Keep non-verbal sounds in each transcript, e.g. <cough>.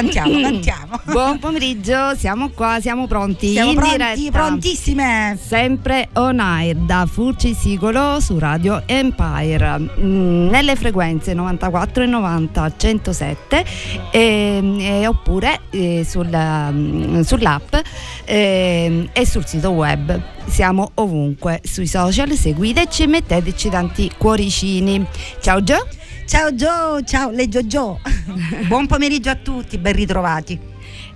Cantiamo, cantiamo. <laughs> Buon pomeriggio, siamo qua, siamo pronti. Siamo pronti, diretta. prontissime. Sempre on air da Furci Sicolo su Radio Empire mm, nelle frequenze 94 e 90 107 e, e oppure eh, sulla, mm, sull'app eh, e sul sito web. Siamo ovunque sui social, seguiteci e metteteci tanti cuoricini. Ciao Gio. Ciao Gio, ciao le Gio <laughs> Buon pomeriggio a tutti, ben ritrovati.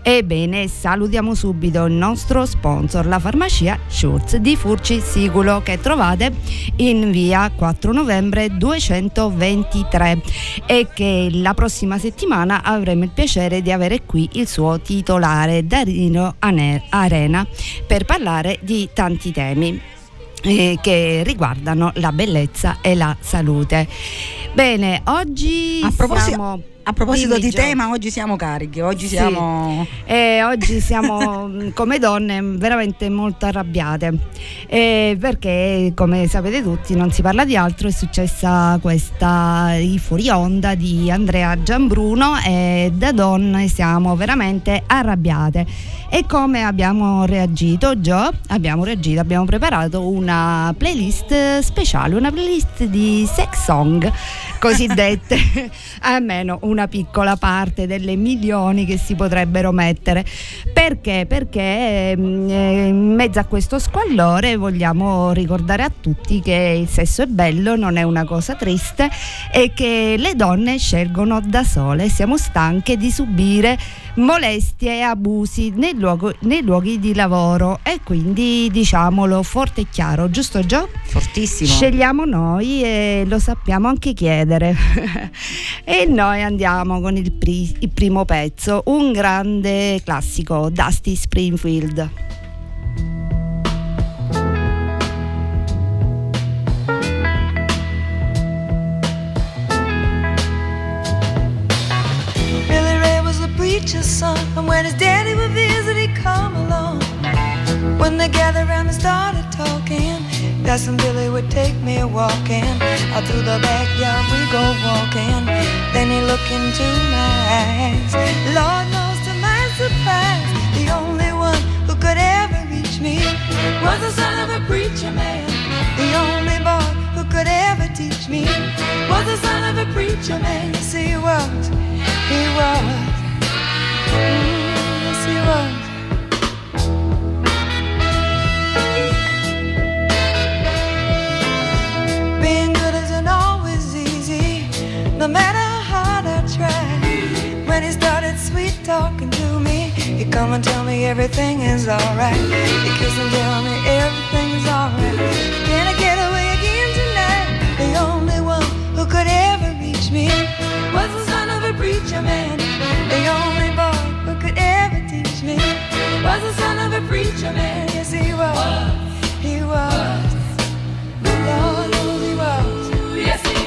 Ebbene, salutiamo subito il nostro sponsor, la farmacia Schurz di Furci Siculo, che trovate in via 4 novembre 223 e che la prossima settimana avremo il piacere di avere qui il suo titolare, Darino Arena, per parlare di tanti temi eh, che riguardano la bellezza e la salute. Bene, oggi a proposito, siamo... A proposito di Gio. tema, oggi siamo carichi, oggi Sì. siamo... E oggi siamo <laughs> mh, come donne veramente molto arrabbiate Eh, perché come sapete tutti non si parla di altro è successa questa i fuori onda di Andrea Giambruno e da donne siamo veramente arrabbiate e come abbiamo reagito Gio abbiamo reagito abbiamo preparato una playlist speciale una playlist di sex song cosiddette <laughs> almeno una piccola parte delle milioni che si potrebbero mettere. Perché? Perché ehm, eh, in mezzo a questo squallore vogliamo ricordare a tutti che il sesso è bello non è una cosa triste e che le donne scelgono da sole. Siamo stanche di subire molestie e abusi nei, luogo- nei luoghi di lavoro e quindi diciamolo forte e chiaro giusto Gio? Fortissimo. Scegliamo noi e lo sappiamo anche chiedere. <laughs> e noi andiamo con il, pri- il primo pezzo, un grande classico, Dusty Springfield. Preacher's son, and when his daddy would visit, he'd come along. When they gathered around and started talking, when Billy would take me walking. Out through the backyard we go walking. Then he looked into my eyes. Lord knows to my surprise, the only one who could ever reach me was the son of a preacher man. The only boy who could ever teach me was the son of a preacher man. Yes, he was. He was. Come and tell me everything is alright. He kiss and tell me everything is alright. Can I get away again tonight? The only one who could ever reach me was the son of a preacher man. The only boy who could ever teach me was the son of a preacher man. Yes, he was. He was. The Lord he was. Yes, he was.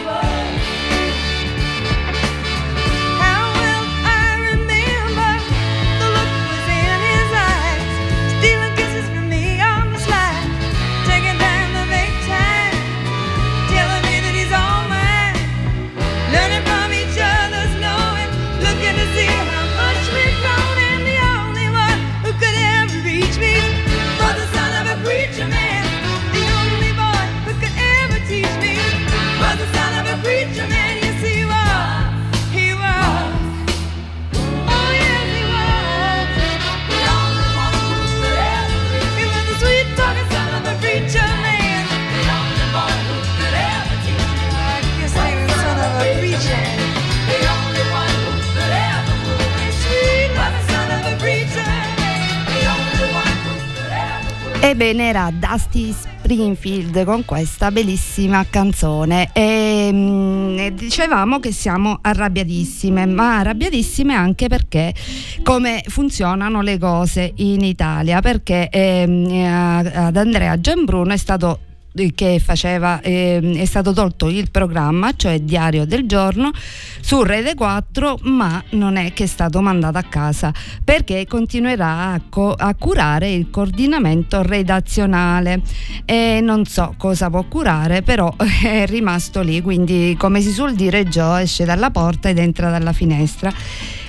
Ebbene era Dusty Springfield con questa bellissima canzone. E, mm, e dicevamo che siamo arrabbiatissime, ma arrabbiatissime anche perché come funzionano le cose in Italia, perché ehm, a- ad Andrea Giambruno è stato eh, che faceva, ehm, è stato tolto il programma, cioè Diario del Giorno, su Rete 4, ma non è che è stato mandato a casa perché continuerà a, co- a curare il coordinamento redazionale e non so cosa può curare, però <laughs> è rimasto lì, quindi come si suol dire Joe esce dalla porta ed entra dalla finestra.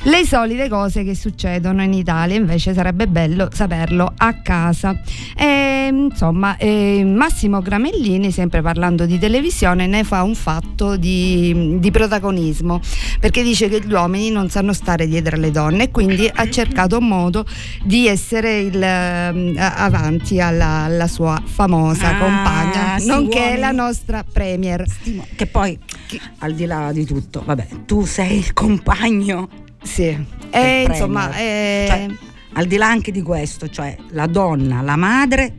Le solite cose che succedono in Italia, invece sarebbe bello saperlo a casa. E, insomma, eh, Massimo Gramellini, sempre parlando di televisione, ne fa un fatto di, di protagonismo, perché dice che gli uomini non sanno stare dietro alle donne e quindi ha cercato un modo di essere il, eh, avanti alla, alla sua famosa Ah, compagna, nonché uomini. la nostra premier. Stimo- Che poi, al di là di tutto, vabbè, tu sei il compagno. Sì, e insomma, premier. eh, Cioè, al di là anche di questo, cioè la donna, la madre,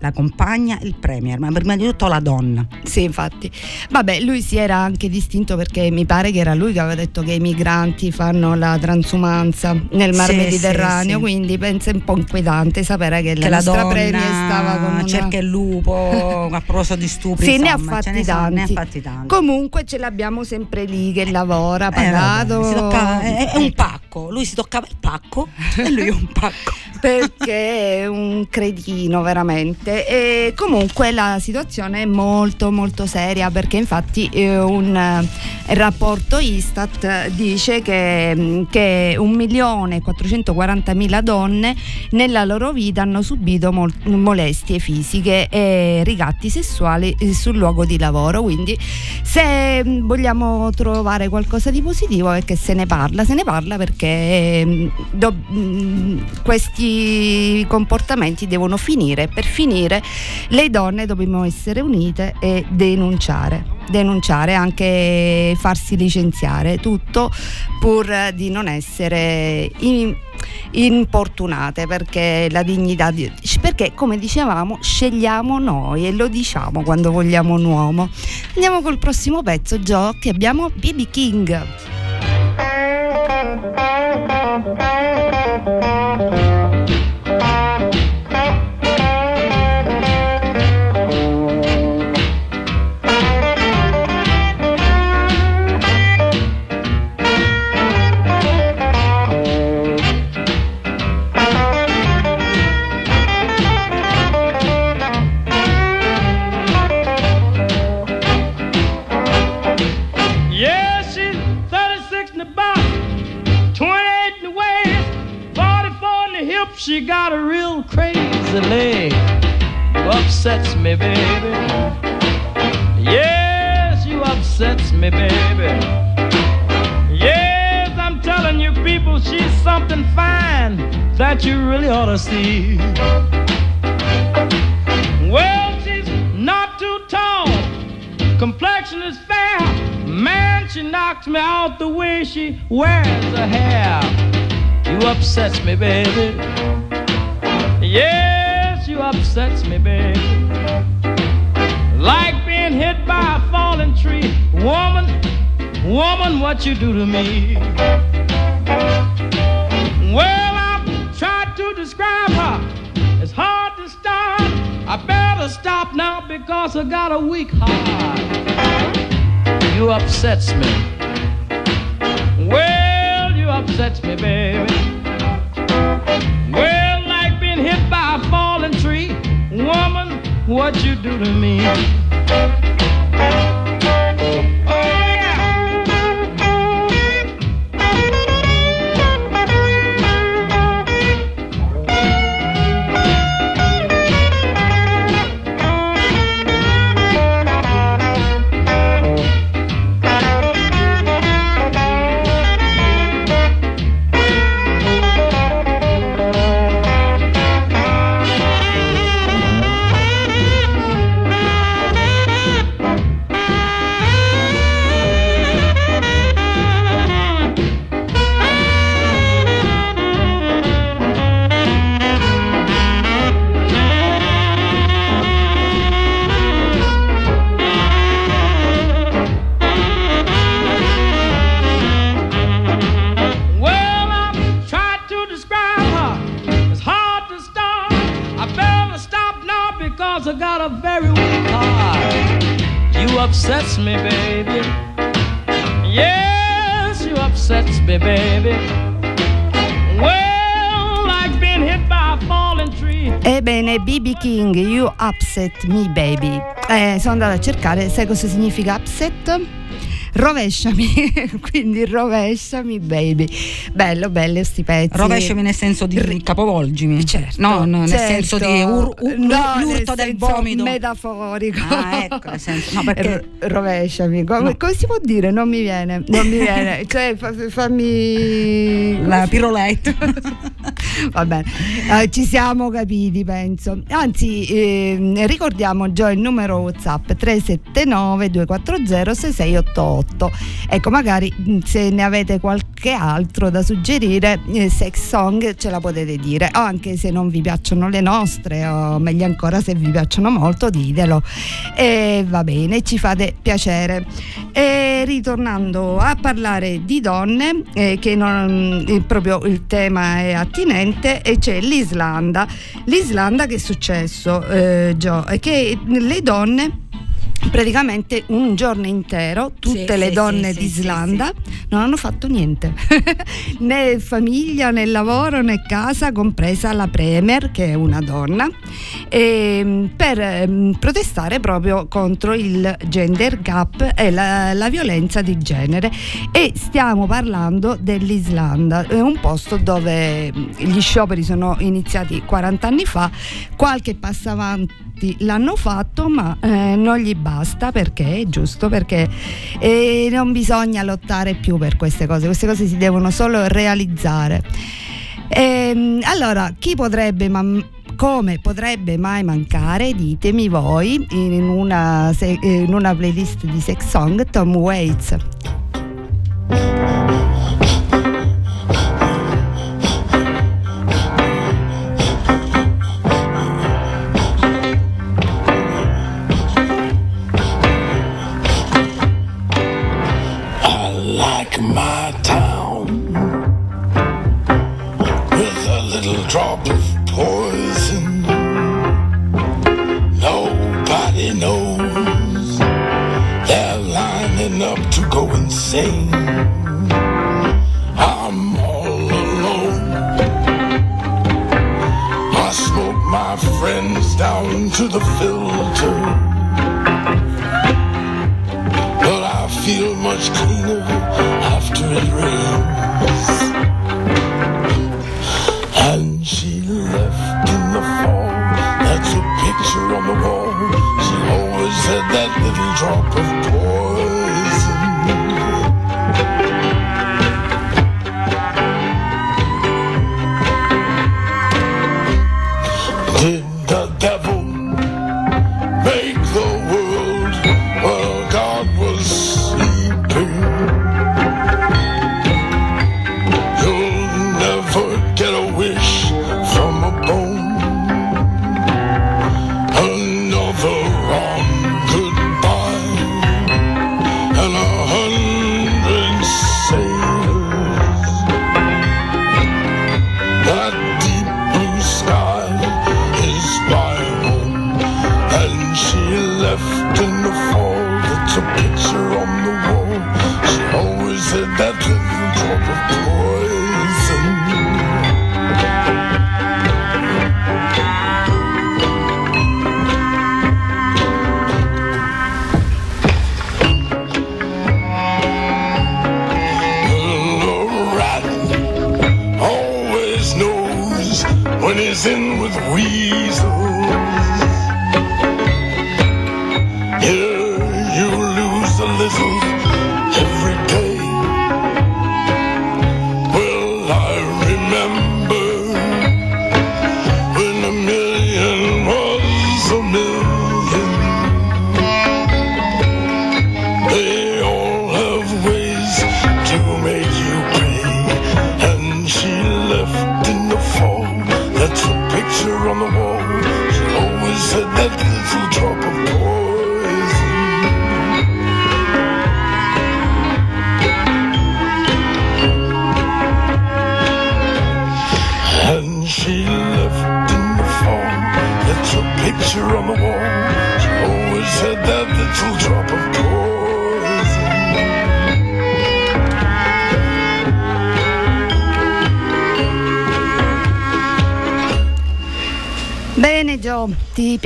la compagna, il premier, ma prima di tutto la donna. Sì, infatti. Vabbè, lui si era anche distinto perché mi pare che era lui che aveva detto che i migranti fanno la transumanza nel Mar Sì, Mediterraneo, sì, quindi pensa un po' inquietante sapere che la che la nostra donna premier stava con una... cerca il lupo <laughs> a proposito di stupri. Sì, ne ha insomma, fatti tanti. ne ha fatti tanti. Comunque ce l'abbiamo sempre lì che lavora, Eh, pagato. si toccava- è, è un pacco, lui si toccava il pacco <laughs> e lui è un pacco. perché è un cretino veramente e comunque la situazione è molto molto seria perché infatti eh, un eh, rapporto Istat dice che, mm, che 1.440.000 donne nella loro vita hanno subito mol- molestie fisiche e ricatti sessuali eh, sul luogo di lavoro. Quindi se mm, vogliamo trovare qualcosa di positivo è che se ne parla. Se ne parla perché mm, do- questi comportamenti devono finire. Per finire le donne dobbiamo essere unite e denunciare denunciare anche farsi licenziare tutto pur di non essere in- importunate perché la dignità di, perché come dicevamo scegliamo noi e lo diciamo quando vogliamo un uomo. Andiamo col prossimo pezzo Gio che abbiamo BB King 44 in the hip. She got a real crazy leg. Upsets me, baby. Yes, you upsets me, baby. Yes, I'm telling you, people, she's something fine that you really ought to see. Well, she's not too tall complexion is fair. Man, she knocks me out the way she wears her hair. You upsets me, baby. Yes, you upsets me, baby. Like being hit by a falling tree. Woman, woman, what you do to me? Well, I've tried to describe her. It's hard to start. I better stop now because I got a weak heart. You upsets me. Well, you upsets me, baby. Well, like being hit by a falling tree. Woman, what you do to me? Upset Me Baby. Eh, sono andata a cercare, sai cosa significa upset? Rovesciami, <laughs> quindi rovesciami baby. Bello, bello sti pezzi. Rovesciami nel senso di capovolgimi. Certo, No, no, nel certo. senso di ur- ur- No, l'urto nel del vomito. metaforico. Ah, ecco, nel senso- no, perché- R- rovesciami. Come, come si può dire? Non mi viene, non mi viene. <laughs> cioè, fa- fammi La pirolette. <laughs> Va bene, Eh, ci siamo capiti, penso. Anzi, ehm, ricordiamo già il numero WhatsApp 379 240 6688. Ecco, magari mh, se ne avete qualche altro da suggerire, eh, sex song ce la potete dire. O anche se non vi piacciono le nostre, o meglio ancora se vi piacciono molto, ditelo. E va bene, ci fate piacere. E ritornando a parlare di donne, eh, che non, eh, proprio il tema è attinente, e c'è l'Islanda. L'Islanda che è successo, eh, Gio? Che le donne praticamente un giorno intero tutte Sì, le sì, donne sì, d'Islanda non hanno fatto niente. <laughs> Né famiglia né lavoro né casa compresa la premier che è una donna ehm, per ehm, protestare proprio contro il gender gap e la, la violenza di genere. E stiamo parlando dell'Islanda è un posto dove gli scioperi sono iniziati 40 anni fa qualche passo avanti l'hanno fatto ma eh, non gli basta perché è giusto perché eh, non bisogna lottare più per queste cose queste cose si devono solo realizzare Ehm, allora chi potrebbe ma come potrebbe mai mancare, ditemi voi, in una, in una playlist di sex song, Tom Waits. My town with a little drop of poison. Nobody knows they're lining up to go insane. I'm all alone. I smoke my friends down to the filter. Feel much cleaner after it rains.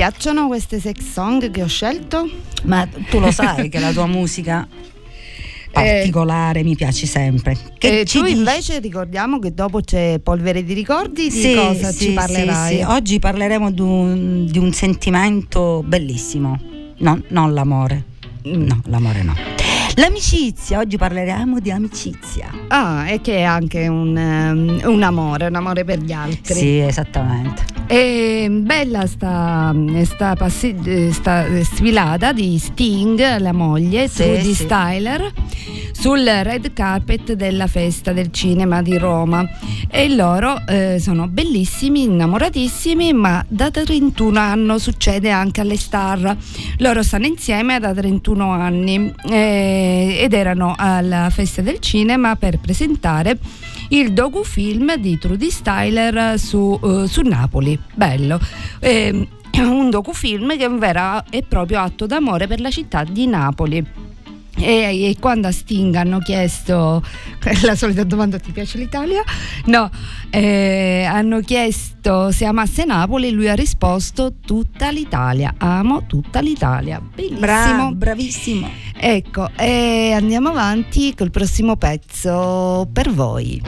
Piacciono queste sex song che ho scelto? Ma tu lo sai che la tua musica <laughs> particolare mi piace sempre. Che Eh, ci tu invece ricordiamo che dopo c'è Polvere di ricordi, di cosa sì, ci parlerai? sì, sì. Oggi parleremo di un, di un sentimento bellissimo. No, non l'amore. No, l'amore no. L'amicizia, oggi parleremo di amicizia. Ah, e che è anche un, ehm, un amore, un amore per gli altri. Sì, esattamente. E bella sta, sta, passi- eh, sta sfilata di Sting, la moglie, Sì, Trudy sì. Styler, sul red carpet della festa del cinema di Roma. E loro eh, sono bellissimi, innamoratissimi, ma da 31 anni succede anche alle star. Loro stanno insieme da 31 anni eh, ed erano alla festa del cinema per presentare il docufilm di Trudy Styler su, eh, su Napoli. Bello. Ehm, un docufilm che è un vero e proprio atto d'amore per la città di Napoli. E, e quando a Sting hanno chiesto <laughs> la solita domanda ti piace l'Italia? No, eh, hanno chiesto se amasse Napoli, lui ha risposto tutta l'Italia, amo tutta l'Italia. Bellissimo. Bra- bravissimo. Ecco, e andiamo avanti col prossimo pezzo per voi.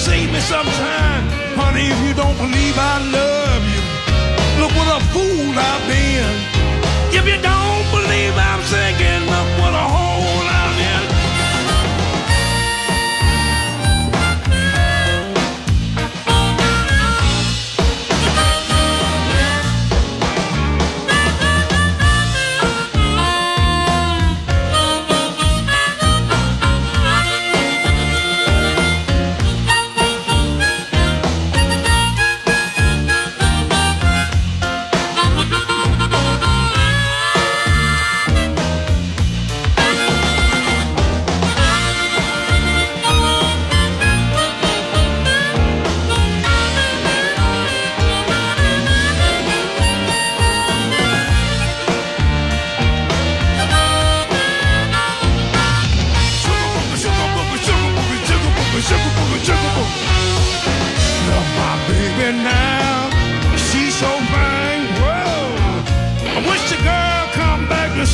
See me sometime. Honey, if you don't believe I love you, look what a fool I've been.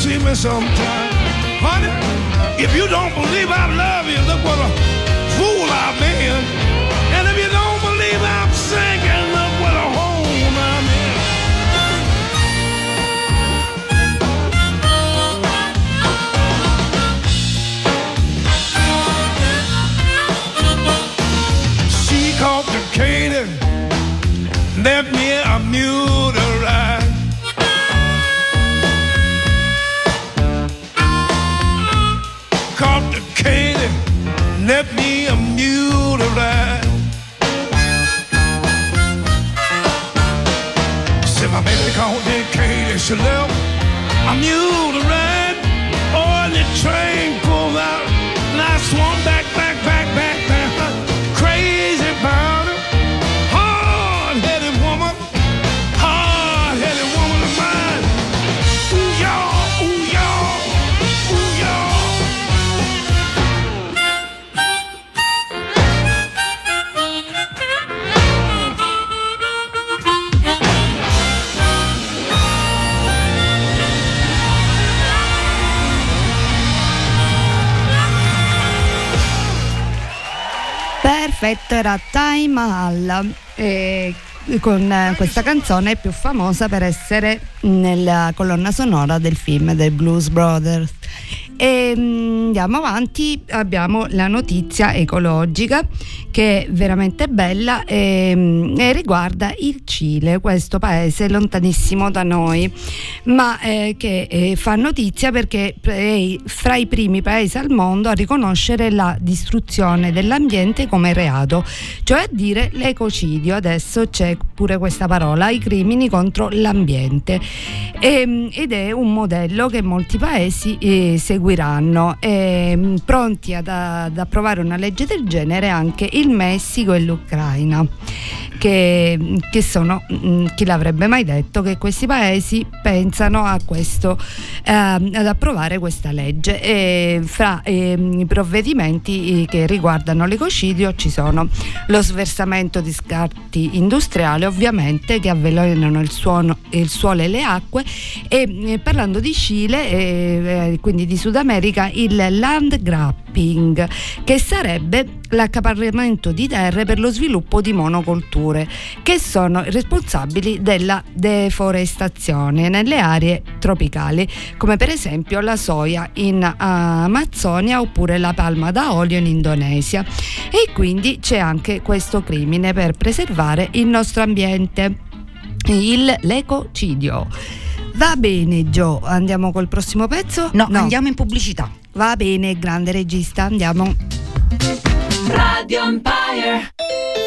See me sometime. Honey, if you don't believe I love you, look what a fool I've been. And if you don't believe I'm sinking, look what a hole I'm in. She called the Katie, left she left, I knew the era Time Mahal. eh, con questa canzone più famosa per essere nella colonna sonora del film The Blues Brothers. E mm, andiamo avanti, abbiamo la notizia ecologica che è veramente bella e, mm, e riguarda il Cile, questo paese lontanissimo da noi, ma eh, che eh, fa notizia perché è fra i primi paesi al mondo a riconoscere la distruzione dell'ambiente come reato, cioè a dire l'ecocidio. Adesso c'è pure questa parola, i crimini contro l'ambiente. E, ed è un modello che molti paesi eh, seguiranno. E, pronti ad, ad approvare una legge del genere anche il Messico e l'Ucraina. Che, che sono, mm, chi l'avrebbe mai detto, che questi paesi pensano a questo, ehm, ad approvare questa legge. E fra ehm, i provvedimenti eh, che riguardano l'ecocidio ci sono lo sversamento di scarti industriali, ovviamente, che avvelenano il, suono- il suolo e le acque. E eh, parlando di Cile, eh, eh, quindi di Sud America, il land grabbing, che sarebbe l'accaparramento di terre per lo sviluppo di monocolture, che sono responsabili della deforestazione nelle aree tropicali, come per esempio la soia in Amazzonia oppure la palma da olio in Indonesia. E quindi c'è anche questo crimine per preservare il nostro ambiente, il l'ecocidio. Va bene Gio, andiamo col prossimo pezzo? No, andiamo in pubblicità. Va bene, grande regista, andiamo. Radio Empire.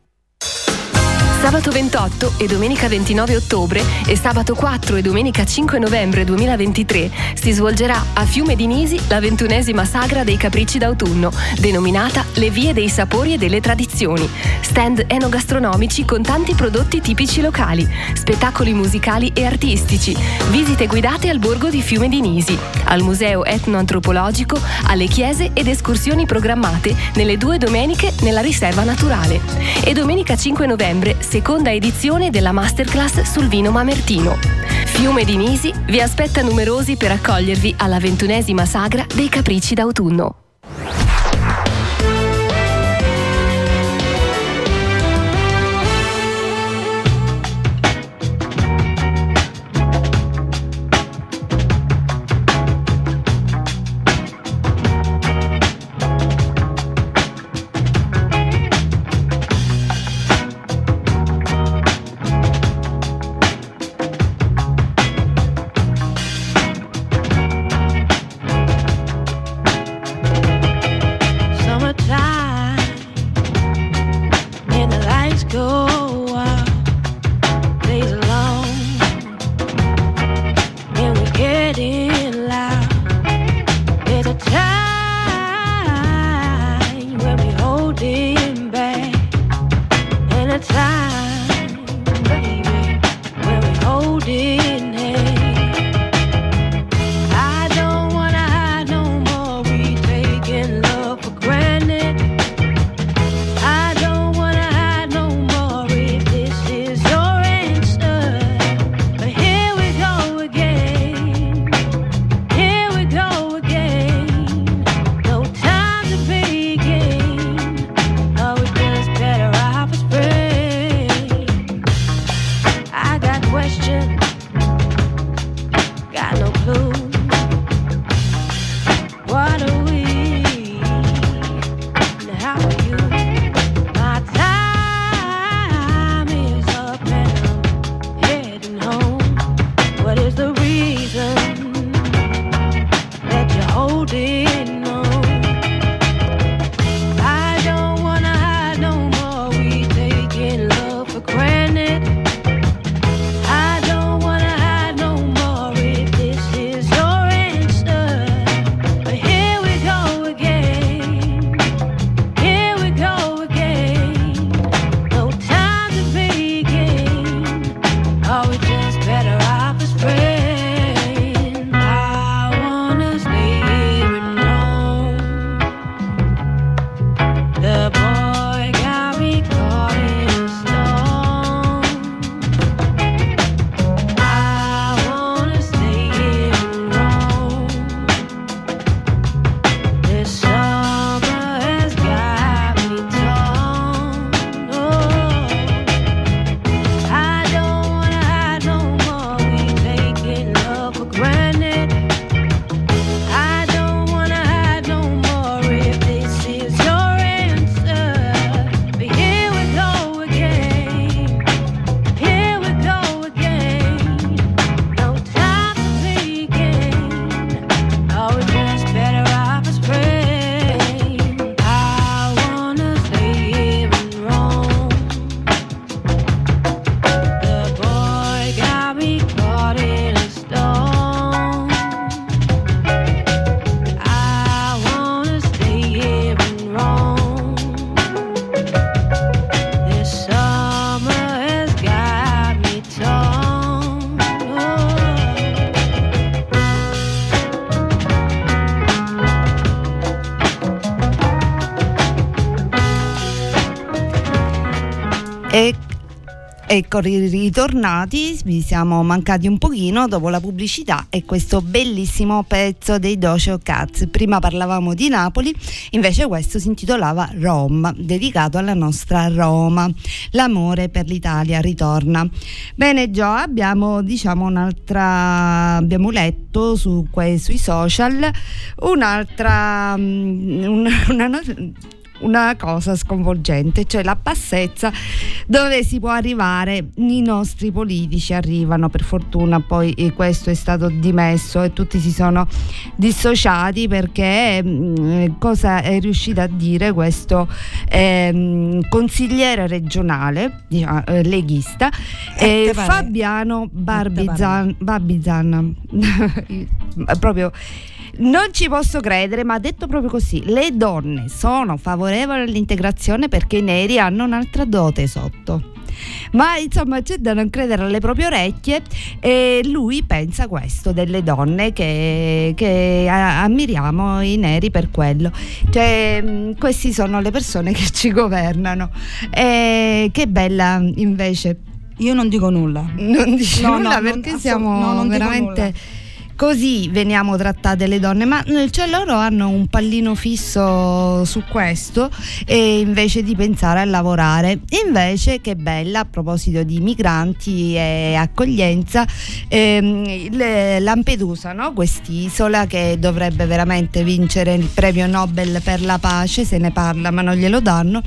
Sabato 28 e domenica 29 ottobre e sabato 4 e domenica 5 novembre 2023 si svolgerà a Fiume di Nisi la ventunesima sagra dei capricci d'autunno, denominata Le vie dei sapori e delle tradizioni. Stand enogastronomici con tanti prodotti tipici locali, spettacoli musicali e artistici, visite guidate al borgo di Fiume di Nisi, al museo etnoantropologico, alle chiese ed escursioni programmate nelle due domeniche nella riserva naturale. E domenica 5 novembre seconda edizione della masterclass sul vino mamertino. Fiume di Nisi vi aspetta numerosi per accogliervi alla ventunesima sagra dei capricci d'autunno. E Ecco, ri- ritornati, vi siamo mancati un pochino dopo la pubblicità e questo bellissimo pezzo dei Doce Cats. Prima parlavamo di Napoli, invece questo si intitolava Roma, dedicato alla nostra Roma. L'amore per l'Italia ritorna. Bene Gio, abbiamo diciamo un'altra, abbiamo letto su sui social un'altra, mm, un- <laughs> una, una cosa sconvolgente, cioè la bassezza dove si può arrivare. I nostri politici arrivano, per fortuna poi eh, questo è stato dimesso e tutti si sono dissociati perché mm, cosa è riuscito a dire questo ehm, consigliere regionale diciamo, eh, leghista Eh, eh? Fabiano Barbizan, Barbizan <laughs> proprio non ci posso credere, ma ha detto proprio così: le donne sono favorevoli all'integrazione perché i neri hanno un'altra dote sotto. Ma insomma c'è da non credere alle proprie orecchie e lui pensa questo delle donne che, che ammiriamo i neri per quello. Cioè, mh, queste sono le persone che ci governano. E che bella invece Io non dico nulla. non dici No, no, nulla non- perché assolut- siamo no, non veramente così veniamo trattate le donne ma cioè loro hanno un pallino fisso su questo e invece di pensare a lavorare invece che bella a proposito di migranti e accoglienza ehm, Lampedusa no? quest'isola che dovrebbe veramente vincere il premio Nobel per la pace se ne parla ma non glielo danno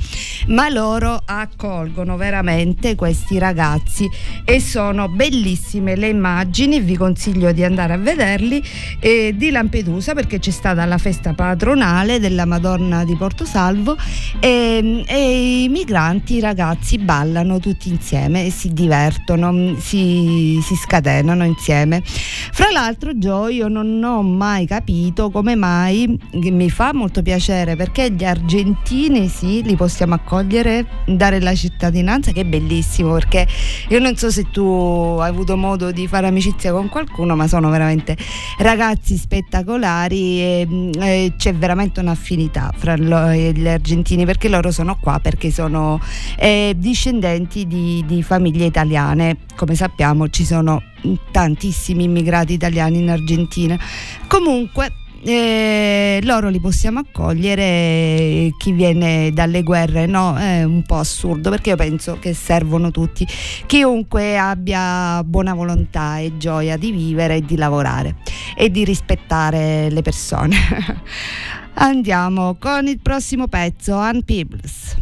ma loro accolgono veramente questi ragazzi e sono bellissime le immagini, vi consiglio di andare a vederli, eh, di Lampedusa perché c'è stata la festa patronale della Madonna di Portosalvo e, e i migranti, i ragazzi ballano tutti insieme e si divertono, mm, si, si scatenano insieme. Fra l'altro Gio io non ho mai capito come mai, mi fa molto piacere perché gli argentini sì, li possiamo accogliere, dare la cittadinanza che è bellissimo perché io non so se tu hai avuto modo di fare amicizia con qualcuno ma sono veramente ragazzi spettacolari e, mm, e c'è veramente un'affinità fra lo- gli argentini perché loro sono qua perché sono eh, discendenti di, di famiglie italiane. Come sappiamo ci sono tantissimi immigrati italiani in Argentina. Comunque eh, loro li possiamo accogliere chi viene dalle guerre no? È un po' assurdo perché io penso che servono tutti. Chiunque abbia buona volontà e gioia di vivere e di lavorare e di rispettare le persone. <laughs> Andiamo con il prossimo pezzo Ann Peebles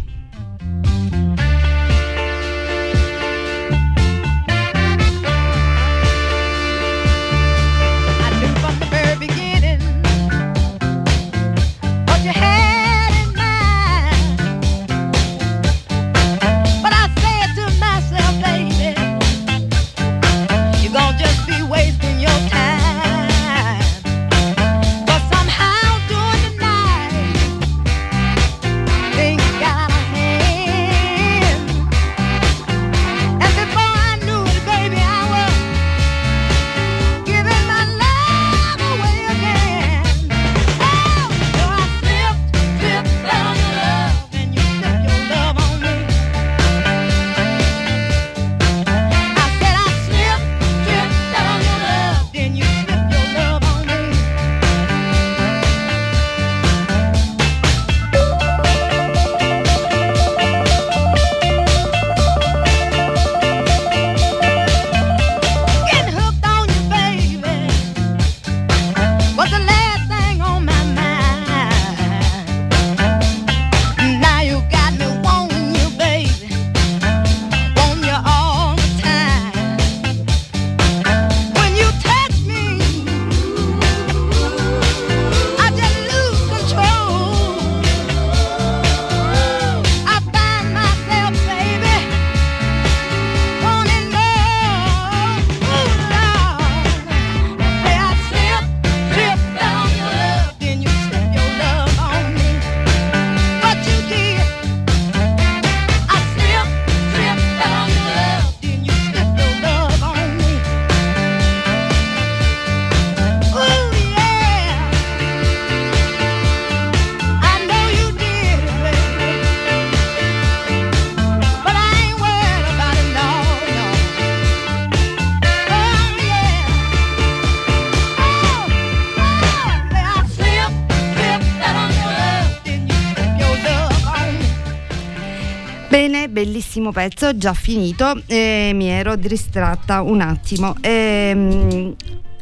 bellissimo pezzo, già finito e mi ero distratta un attimo. Ehm,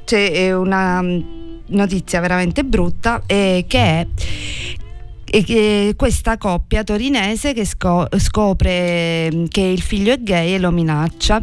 c'è una mm, notizia veramente brutta eh, che è e che questa coppia torinese che sco- scopre mm, che il figlio è gay e lo minaccia,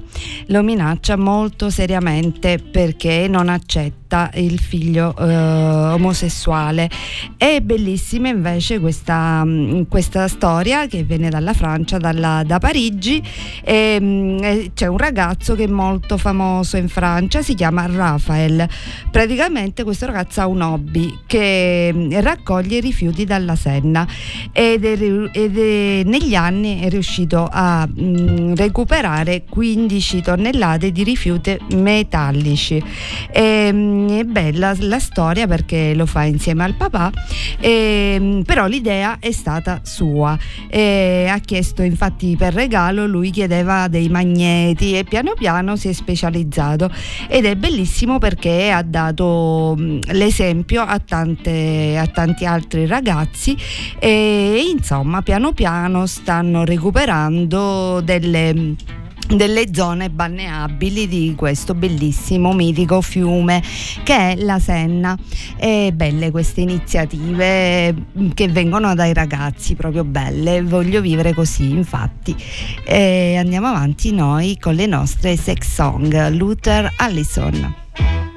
lo minaccia molto seriamente perché non accetta il figlio eh, omosessuale. È bellissima invece questa, mm, questa storia che viene dalla Francia, dalla- da Parigi. Mm, e c'è un ragazzo che è molto famoso in Francia, si chiama Raphael. Praticamente questo ragazzo ha un hobby che raccoglie rifiuti dalla Senna ed, è ed è- negli anni è riuscito a mm, recuperare 15 tonnellate di rifiuti metallici. E, mm, è bella la storia perché lo fa insieme al papà, e, mm, però l'idea è stata sua. E ha chiesto infatti per regalo, lui chiedeva dei magneti e piano piano si è specializzato ed è bellissimo perché ha dato mm, l'esempio a, tante- a tanti altri ragazzi e insomma piano piano stanno recuperando delle delle zone balneabili di questo bellissimo mitico fiume che è la Senna. E belle queste iniziative che vengono dai ragazzi proprio belle. Voglio vivere così infatti. E andiamo avanti noi con le nostre sex song. Luther Allison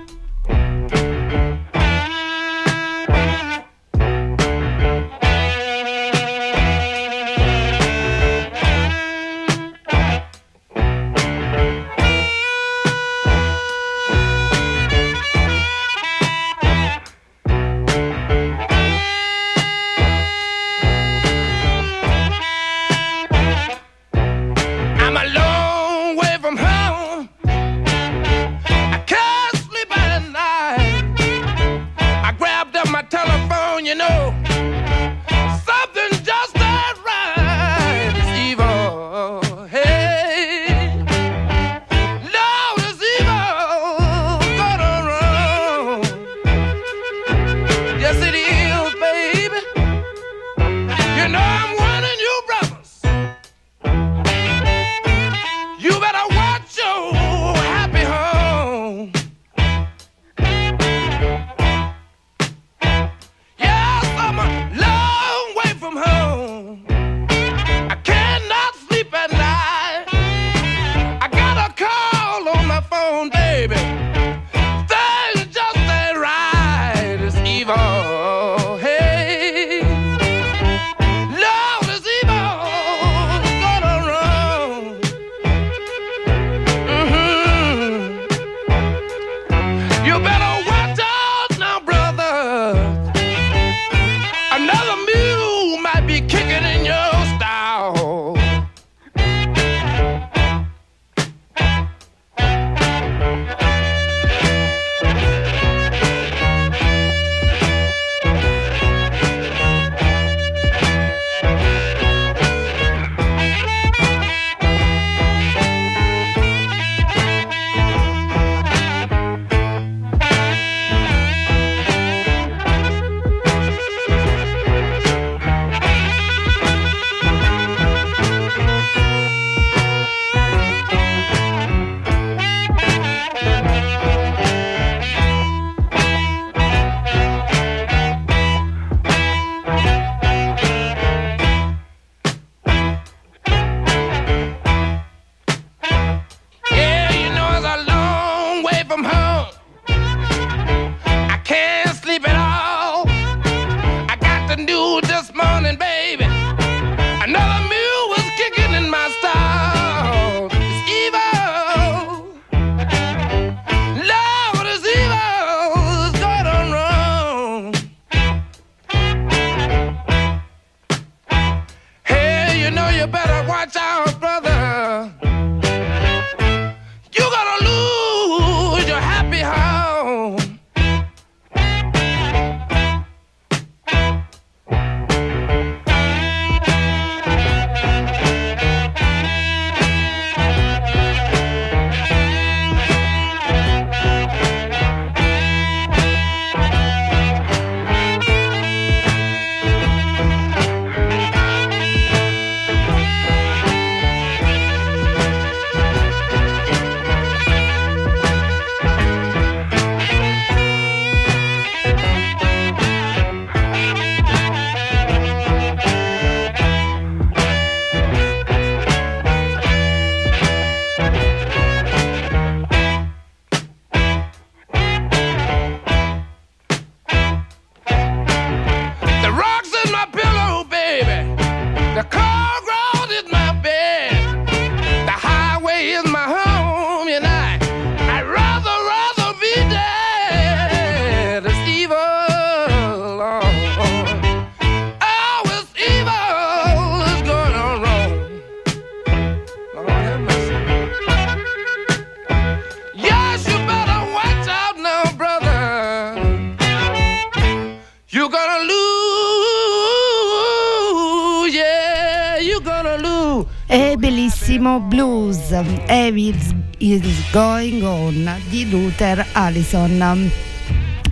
Heavy is Going On di Luther Allison.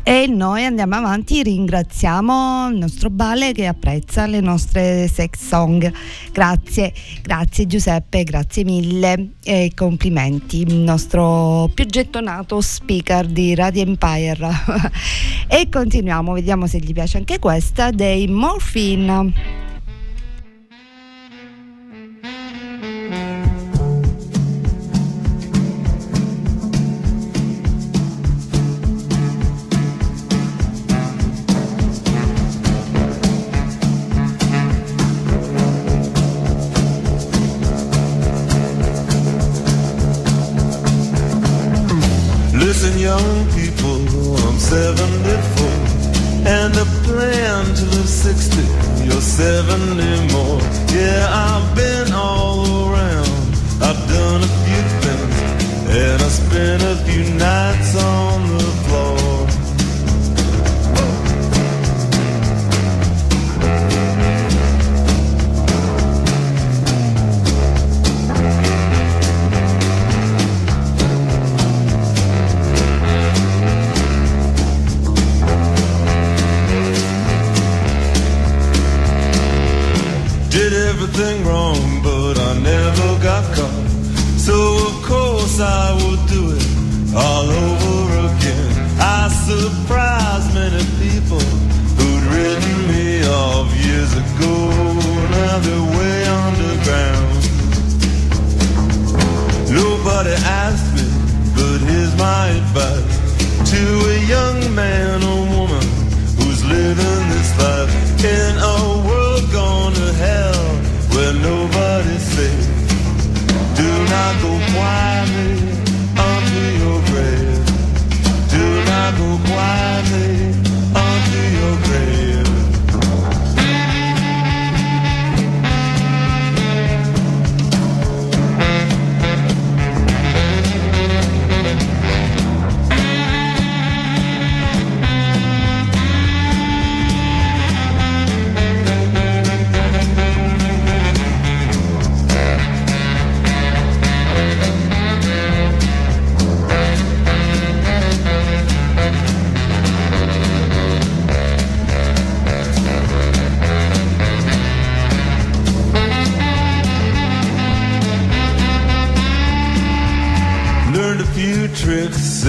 E noi andiamo avanti, ringraziamo il nostro Bale che apprezza le nostre sex song. Grazie, grazie Giuseppe, grazie mille e complimenti, il nostro più gettonato speaker di Radio Empire. <laughs> e continuiamo, vediamo se gli piace anche questa dei Morphine. Nobody asked me, but here's my advice to a young man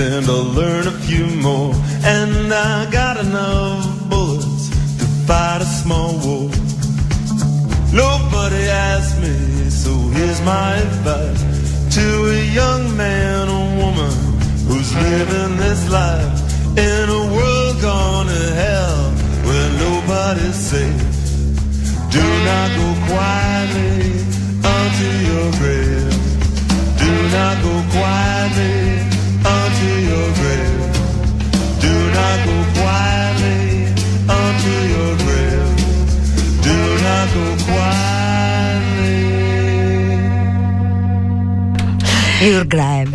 and I'll learn a few more. And I got enough bullets to fight a small war. Nobody asked me, so here's my advice to a young man or woman who's living this life in a world gone to hell where nobody's safe. Do not go quietly onto your grave. Do not go quietly onto your grave. Do not go quietly onto your grave. Do not go quietly. Your grave.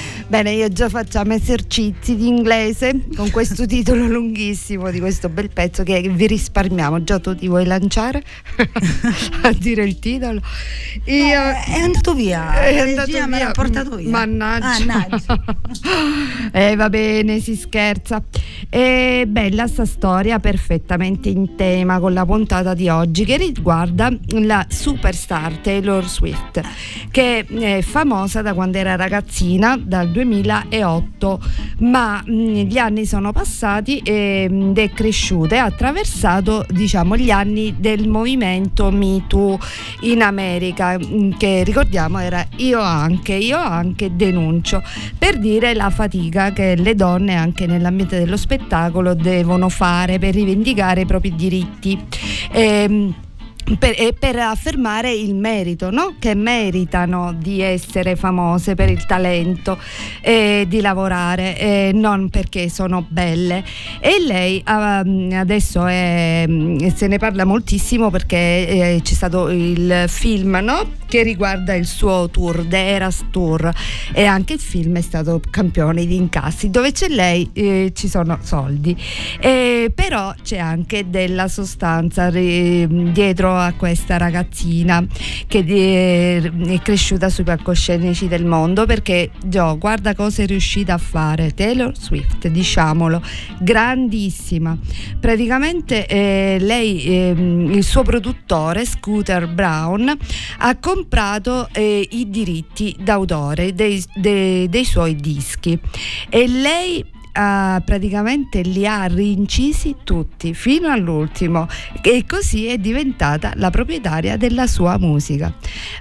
<laughs> Bene, io già facciamo esercizi di inglese con questo titolo lunghissimo di questo bel pezzo che vi risparmiamo. Già tu ti vuoi lanciare <laughs> a dire il titolo? Io è andato via. È andato regia me l'ha via. portato via. Mannaggia. Mannaggia. <laughs> eh, va bene, si scherza. È bella sta storia, perfettamente in tema con la puntata di oggi che riguarda la superstar Taylor Swift, che è famosa da quando era ragazzina, dal 2008, ma mh, gli anni sono passati e, ed è cresciuta e ha attraversato diciamo, gli anni del movimento Me Too in America, che ricordiamo era io anche, io anche denuncio, per dire la fatica che le donne anche nell'ambiente dello spettacolo devono fare per rivendicare i propri diritti. Ehm, per, e per affermare il merito, no? che meritano di essere famose per il talento e di lavorare, e non perché sono belle. E lei ah, adesso è- se ne parla moltissimo perché eh, c'è stato il film no? che riguarda il suo tour, The Eras Tour, e anche il film è stato campione di incassi, dove c'è lei eh, ci sono soldi, Eh, però c'è anche della sostanza dietro dietro a questa ragazzina che eh, è cresciuta sui palcoscenici del mondo perché Joe guarda cosa è riuscita a fare Taylor Swift diciamolo grandissima. Praticamente eh, lei ehm, il suo produttore Scooter Brown ha comprato eh, i diritti d'autore dei, dei- dei suoi dischi e lei ha- praticamente li ha rincisi tutti fino all'ultimo e così è diventata la proprietaria della sua musica.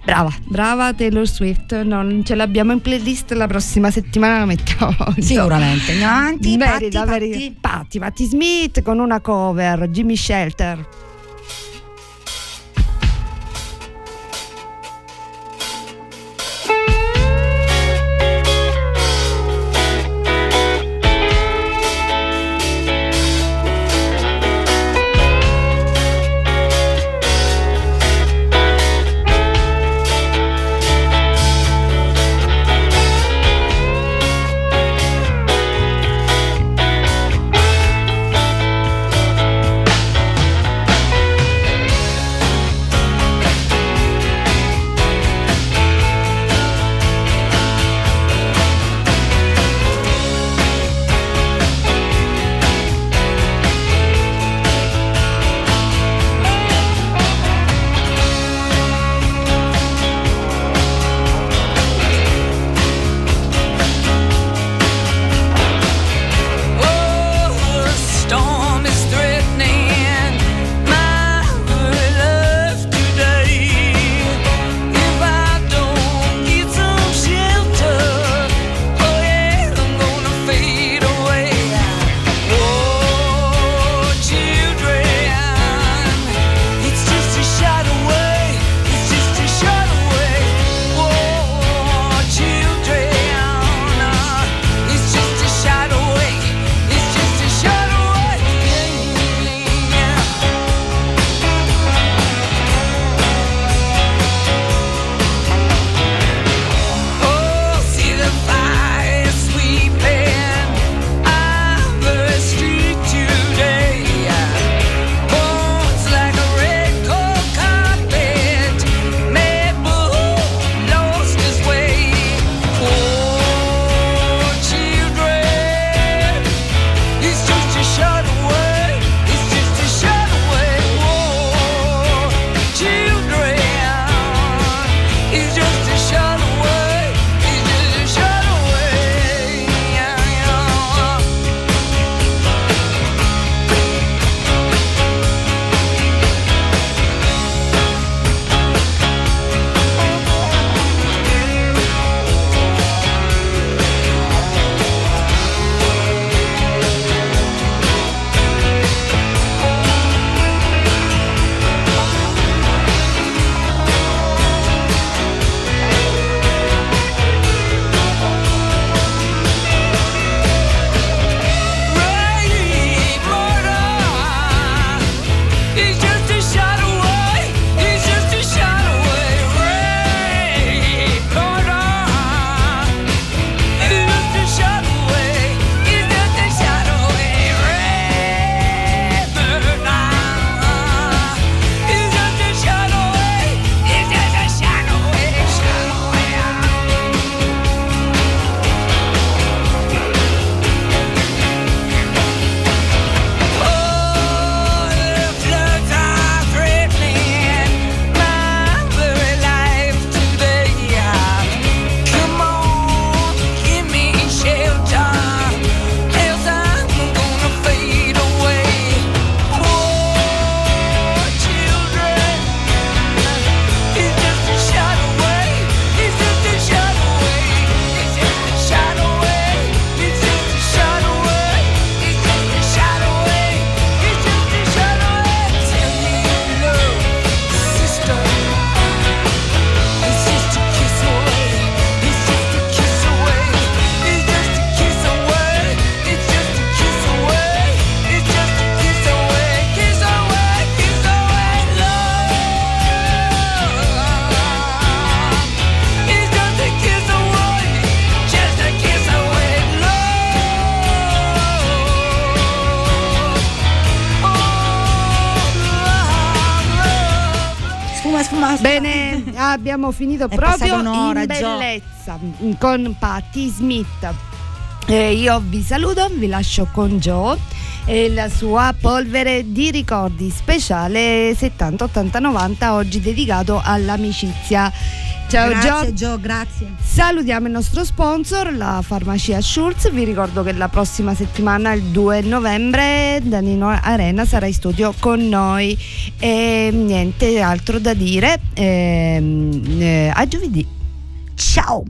Brava, brava Taylor Swift, non ce l'abbiamo in playlist la prossima settimana la mettiamo. <laughs> Sicuramente. Merita, Patti, merita. Patti. Patti, Patti Smith con una cover, Jimmy Shelter. <laughs> abbiamo finito proprio in Gio. bellezza mm, con Patti Smith. Eh, io vi saluto, vi lascio con Joe e la sua polvere di ricordi speciale 70 80 90 oggi dedicato all'amicizia. Ciao grazie Gio. Gio, grazie. Salutiamo il nostro sponsor, la farmacia Schulz. Vi ricordo che la prossima settimana, il 2 novembre, Danilo Arena sarà in studio con noi. E niente altro da dire. Ehm, eh, a giovedì. Ciao.